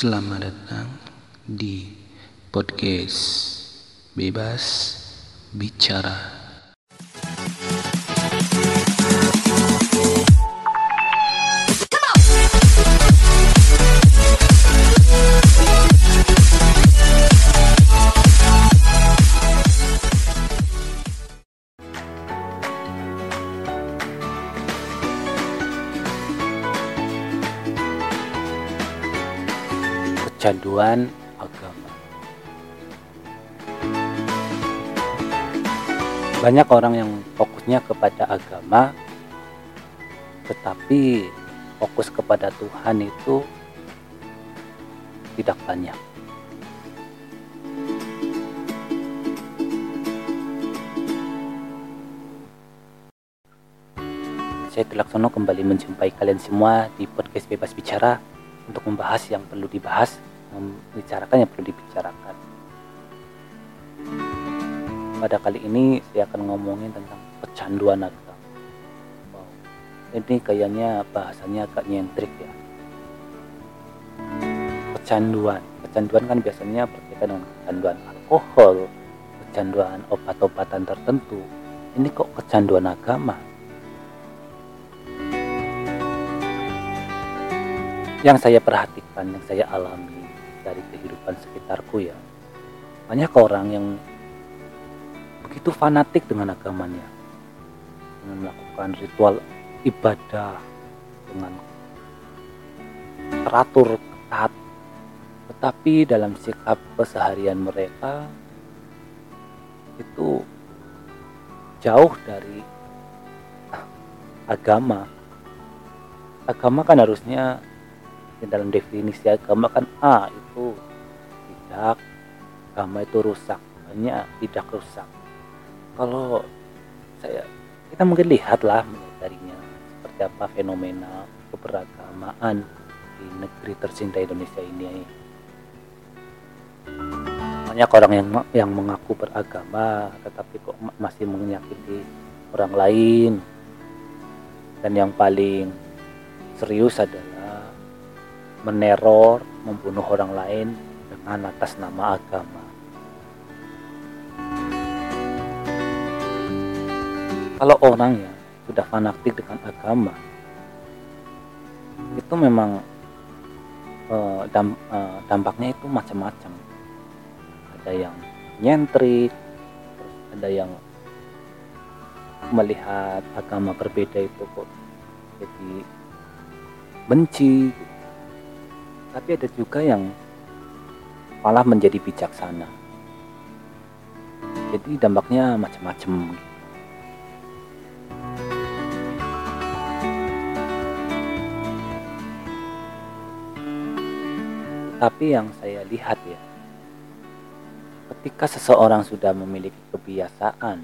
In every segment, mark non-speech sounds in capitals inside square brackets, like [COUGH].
Selamat datang di podcast Bebas Bicara. Kecanduan agama. Banyak orang yang fokusnya kepada agama, tetapi fokus kepada Tuhan itu tidak banyak. Saya Tilaksono kembali menjumpai kalian semua di podcast Bebas Bicara untuk membahas yang perlu dibahas membicarakan yang perlu dibicarakan. Pada kali ini saya akan ngomongin tentang kecanduan agama. Wow. Ini kayaknya bahasanya agak nyentrik ya. Kecanduan. Kecanduan kan biasanya berkaitan dengan kecanduan alkohol, kecanduan obat-obatan tertentu. Ini kok kecanduan agama? Yang saya perhatikan, yang saya alami dari kehidupan sekitarku ya. Banyak orang yang begitu fanatik dengan agamanya dengan melakukan ritual ibadah dengan teratur ketat. Tetapi dalam sikap keseharian mereka itu jauh dari agama. Agama kan harusnya dalam definisi agama kan A itu tidak agama itu rusak. Hanya tidak rusak. Kalau saya kita mungkin lihatlah darinya seperti apa fenomena keberagamaan di negeri tercinta Indonesia ini. Banyak orang yang yang mengaku beragama tetapi kok masih menyakiti orang lain. Dan yang paling serius adalah meneror, membunuh orang lain dengan atas nama agama. Kalau orang ya sudah fanatik dengan agama, itu memang eh, eh, dampaknya itu macam-macam. Ada yang nyentrik, ada yang melihat agama berbeda itu kok jadi benci tapi ada juga yang malah menjadi bijaksana. Jadi dampaknya macam-macam. Tapi yang saya lihat ya ketika seseorang sudah memiliki kebiasaan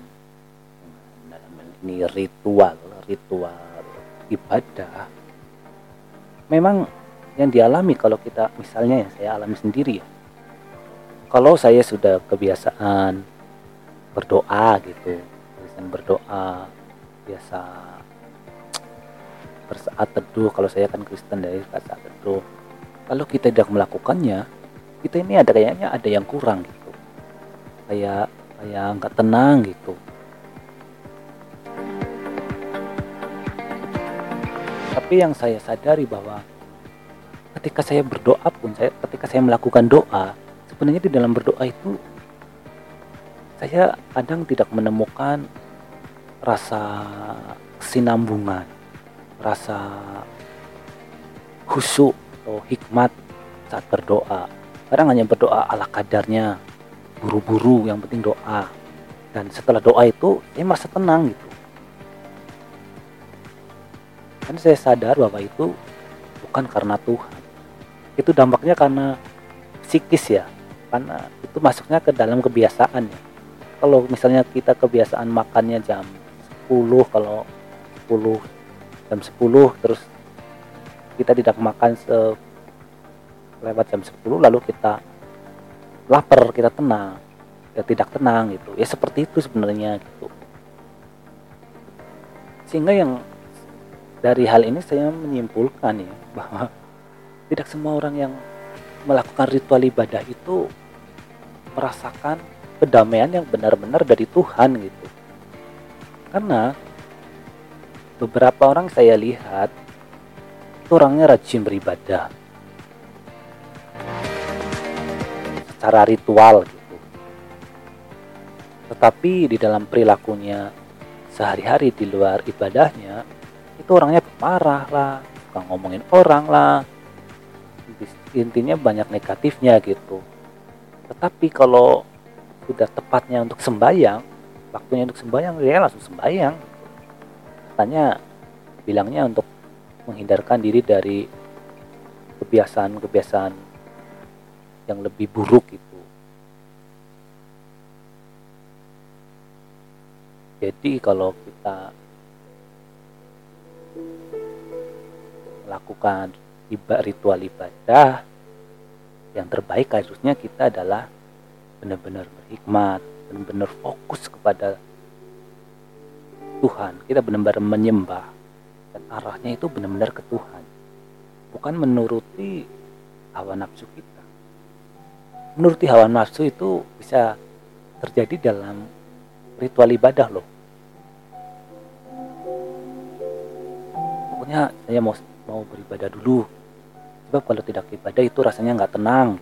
dalam ini ritual ritual ibadah memang yang dialami kalau kita misalnya ya saya alami sendiri ya. Kalau saya sudah kebiasaan berdoa gitu kebiasaan berdoa biasa bersaat teduh kalau saya kan Kristen dari saat teduh. Kalau kita tidak melakukannya kita ini ada kayaknya ada yang kurang gitu. Kayak kayak nggak tenang gitu. Tapi yang saya sadari bahwa ketika saya berdoa pun saya ketika saya melakukan doa sebenarnya di dalam berdoa itu saya kadang tidak menemukan rasa sinambungan rasa khusyuk atau hikmat saat berdoa. Kadang hanya berdoa ala kadarnya buru-buru yang penting doa. Dan setelah doa itu saya merasa tenang gitu. Dan saya sadar bahwa itu bukan karena Tuhan itu dampaknya karena psikis ya. Karena itu masuknya ke dalam kebiasaan ya. Kalau misalnya kita kebiasaan makannya jam 10 kalau 10 jam 10 terus kita tidak makan se lewat jam 10 lalu kita lapar kita tenang ya tidak tenang gitu. Ya seperti itu sebenarnya gitu. Sehingga yang dari hal ini saya menyimpulkan ya bahwa tidak semua orang yang melakukan ritual ibadah itu merasakan kedamaian yang benar-benar dari Tuhan gitu. Karena beberapa orang saya lihat itu orangnya rajin beribadah. Secara ritual gitu. Tetapi di dalam perilakunya sehari-hari di luar ibadahnya itu orangnya pemarah lah suka ngomongin orang lah intinya banyak negatifnya gitu. Tetapi kalau sudah tepatnya untuk sembahyang waktunya untuk sembahyang dia langsung sembahyang. Katanya bilangnya untuk menghindarkan diri dari kebiasaan-kebiasaan yang lebih buruk itu. Jadi kalau kita melakukan ritual ibadah. Yang terbaik harusnya kita adalah benar-benar berhikmat benar-benar fokus kepada Tuhan. Kita benar-benar menyembah. Dan arahnya itu benar-benar ke Tuhan. Bukan menuruti hawa nafsu kita. Menuruti hawa nafsu itu bisa terjadi dalam ritual ibadah loh. Pokoknya saya mau mau beribadah dulu sebab kalau tidak ibadah itu rasanya nggak tenang.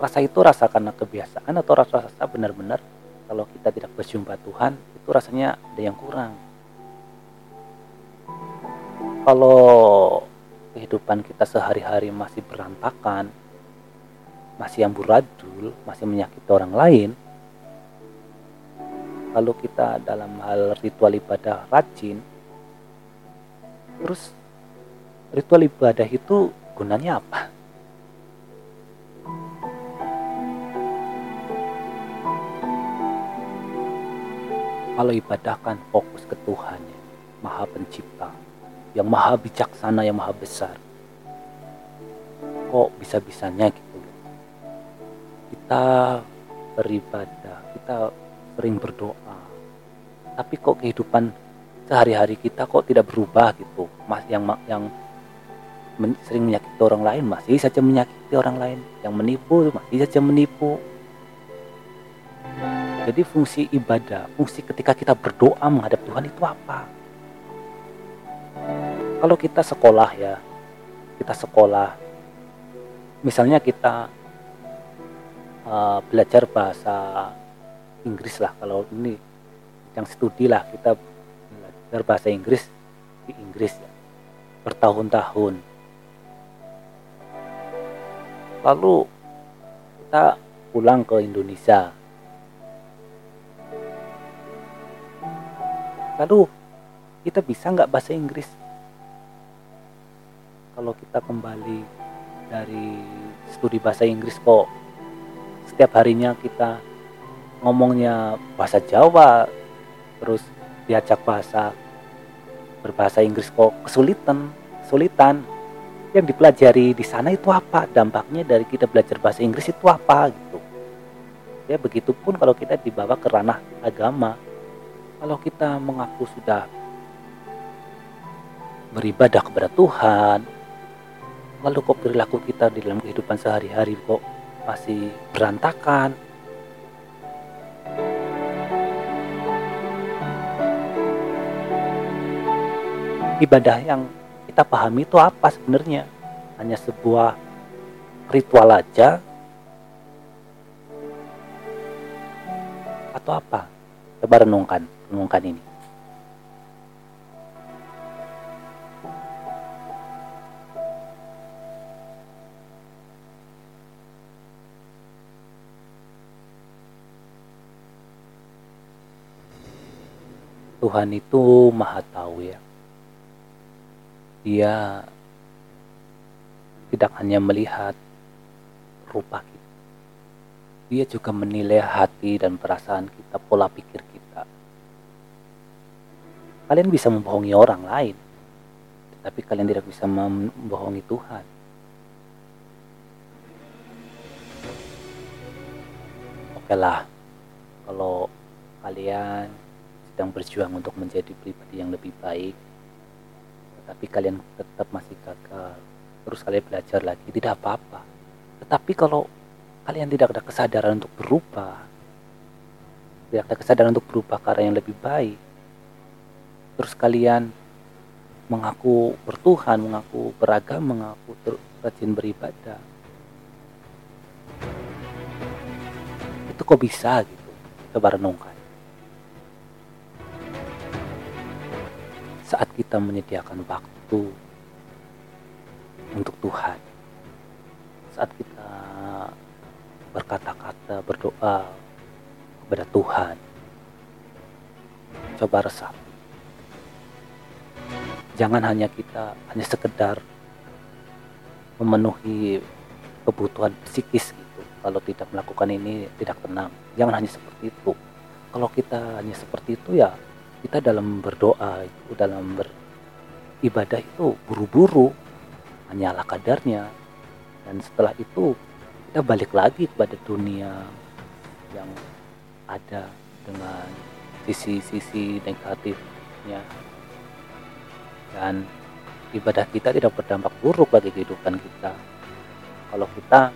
Rasa itu rasa karena kebiasaan atau rasa-rasa benar-benar? Kalau kita tidak berjumpa Tuhan itu rasanya ada yang kurang. Kalau kehidupan kita sehari-hari masih berantakan masih amburadul masih menyakiti orang lain lalu kita dalam hal ritual ibadah rajin terus ritual ibadah itu gunanya apa kalau ibadah kan fokus ke Tuhan ya, Maha Pencipta, yang Maha Bijaksana, yang Maha Besar. Kok bisa-bisanya gitu. Kita beribadah, kita sering berdoa, tapi kok kehidupan sehari-hari kita kok tidak berubah gitu. Mas yang yang men, sering menyakiti orang lain masih saja menyakiti orang lain, yang menipu masih saja menipu, jadi fungsi ibadah, fungsi ketika kita berdoa menghadap Tuhan itu apa? Kalau kita sekolah ya, kita sekolah, misalnya kita uh, belajar bahasa Inggris lah, kalau ini yang studi lah kita belajar bahasa Inggris? Di Inggris ya, bertahun-tahun. Lalu kita pulang ke Indonesia, lalu kita bisa nggak bahasa Inggris? Kalau kita kembali dari studi bahasa Inggris kok setiap harinya kita ngomongnya bahasa Jawa terus diajak bahasa berbahasa Inggris kok kesulitan kesulitan. Yang dipelajari di sana itu apa? Dampaknya dari kita belajar bahasa Inggris itu apa gitu. Ya begitupun kalau kita dibawa ke ranah agama. Kalau kita mengaku sudah beribadah kepada Tuhan, lalu kok perilaku kita di dalam kehidupan sehari-hari kok masih berantakan, ibadah yang kita pahami itu apa sebenarnya? Hanya sebuah ritual aja atau apa? Coba renungkan renungkan ini. Tuhan itu maha tahu ya. Dia tidak hanya melihat rupa kita. Dia juga menilai hati dan perasaan kita, pola pikir kita Kalian bisa membohongi orang lain, tapi kalian tidak bisa membohongi Tuhan. Oke lah, kalau kalian sedang berjuang untuk menjadi pribadi yang lebih baik, tapi kalian tetap masih gagal. Terus kalian belajar lagi. Tidak apa-apa. Tetapi kalau kalian tidak ada kesadaran untuk berubah tidak ada kesadaran untuk berubah ke arah yang lebih baik terus kalian mengaku bertuhan mengaku beragama mengaku rajin beribadah itu kok bisa gitu? Coba renungkan saat kita menyediakan waktu untuk Tuhan. Saat kita berkata-kata berdoa kepada Tuhan. Coba resap jangan hanya kita hanya sekedar memenuhi kebutuhan psikis gitu. Kalau tidak melakukan ini tidak tenang. Jangan hanya seperti itu. Kalau kita hanya seperti itu ya kita dalam berdoa itu dalam beribadah itu buru-buru hanyalah kadarnya. Dan setelah itu kita balik lagi kepada dunia yang ada dengan sisi-sisi negatifnya. Dan ibadah kita tidak berdampak buruk bagi kehidupan kita. Kalau kita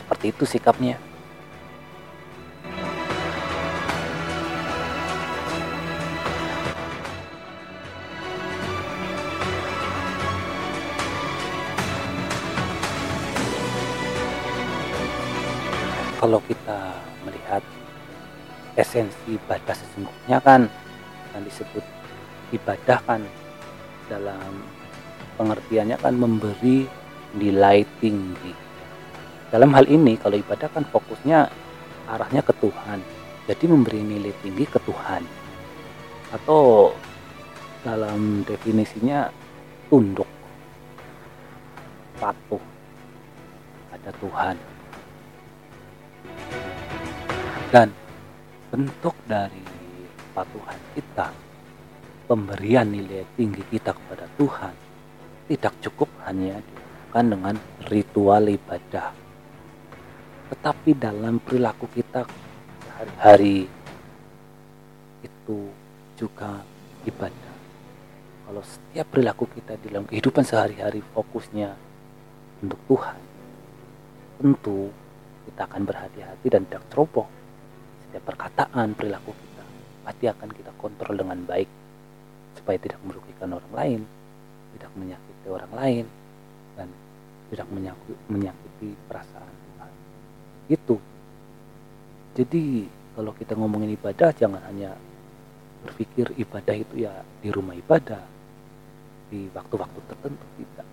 seperti itu sikapnya kalau kita melihat esensi ibadah sesungguhnya kan yang disebut ibadah kan dalam pengertiannya kan memberi nilai tinggi. Dalam hal ini kalau ibadah kan fokusnya arahnya ke Tuhan jadi memberi nilai tinggi ke Tuhan. Atau dalam definisinya tunduk patuh pada Tuhan dan bentuk dari patuhan kita pemberian nilai tinggi kita kepada Tuhan tidak cukup hanya dilakukan dengan ritual ibadah. Tetapi dalam perilaku kita sehari-hari itu juga ibadah. Kalau setiap perilaku kita dalam kehidupan sehari-hari fokusnya untuk Tuhan tentu kita akan berhati-hati dan tidak ceroboh setiap perkataan perilaku kita pasti akan kita kontrol dengan baik supaya tidak merugikan orang lain tidak menyakiti orang lain dan tidak menyakiti perasaan Tuhan. Itu. Jadi kalau kita ngomongin ibadah jangan hanya berpikir ibadah itu ya di rumah ibadah di waktu-waktu tertentu tidak.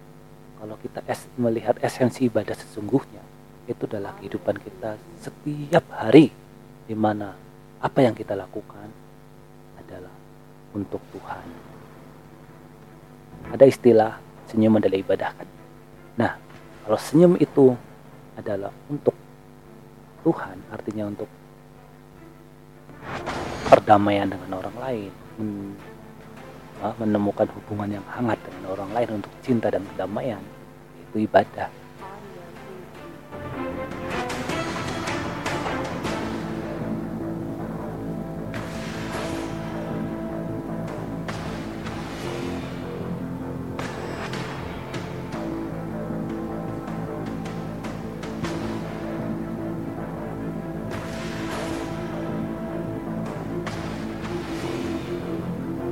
Kalau kita es melihat esensi ibadah sesungguhnya itu adalah kehidupan kita setiap hari di mana apa yang kita lakukan adalah untuk Tuhan. Ada istilah senyum adalah ibadah kan. Nah, kalau senyum itu adalah untuk Tuhan, artinya untuk perdamaian dengan orang lain, menemukan hubungan yang hangat dengan orang lain untuk cinta dan perdamaian, itu ibadah.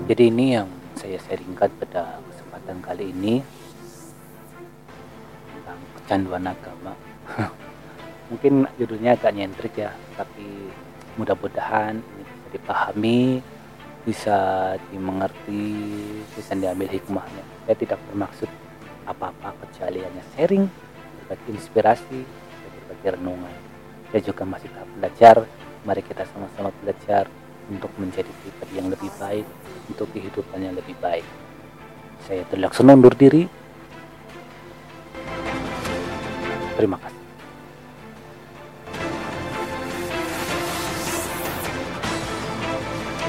Jadi ini yang saya sharingkan pada kesempatan kali ini tentang kecanduan agama. [LAUGHS] Mungkin judulnya agak nyentrik ya, tapi mudah-mudahan ini bisa dipahami, bisa dimengerti, bisa diambil hikmahnya. Saya tidak bermaksud apa-apa kecuali hanya sharing, berbagi inspirasi, berbagi renungan. Saya juga masih tahap belajar. Mari kita sama-sama belajar untuk menjadi pribadi yang lebih baik, untuk kehidupan yang lebih baik. Saya terlaksana undur diri. Terima kasih.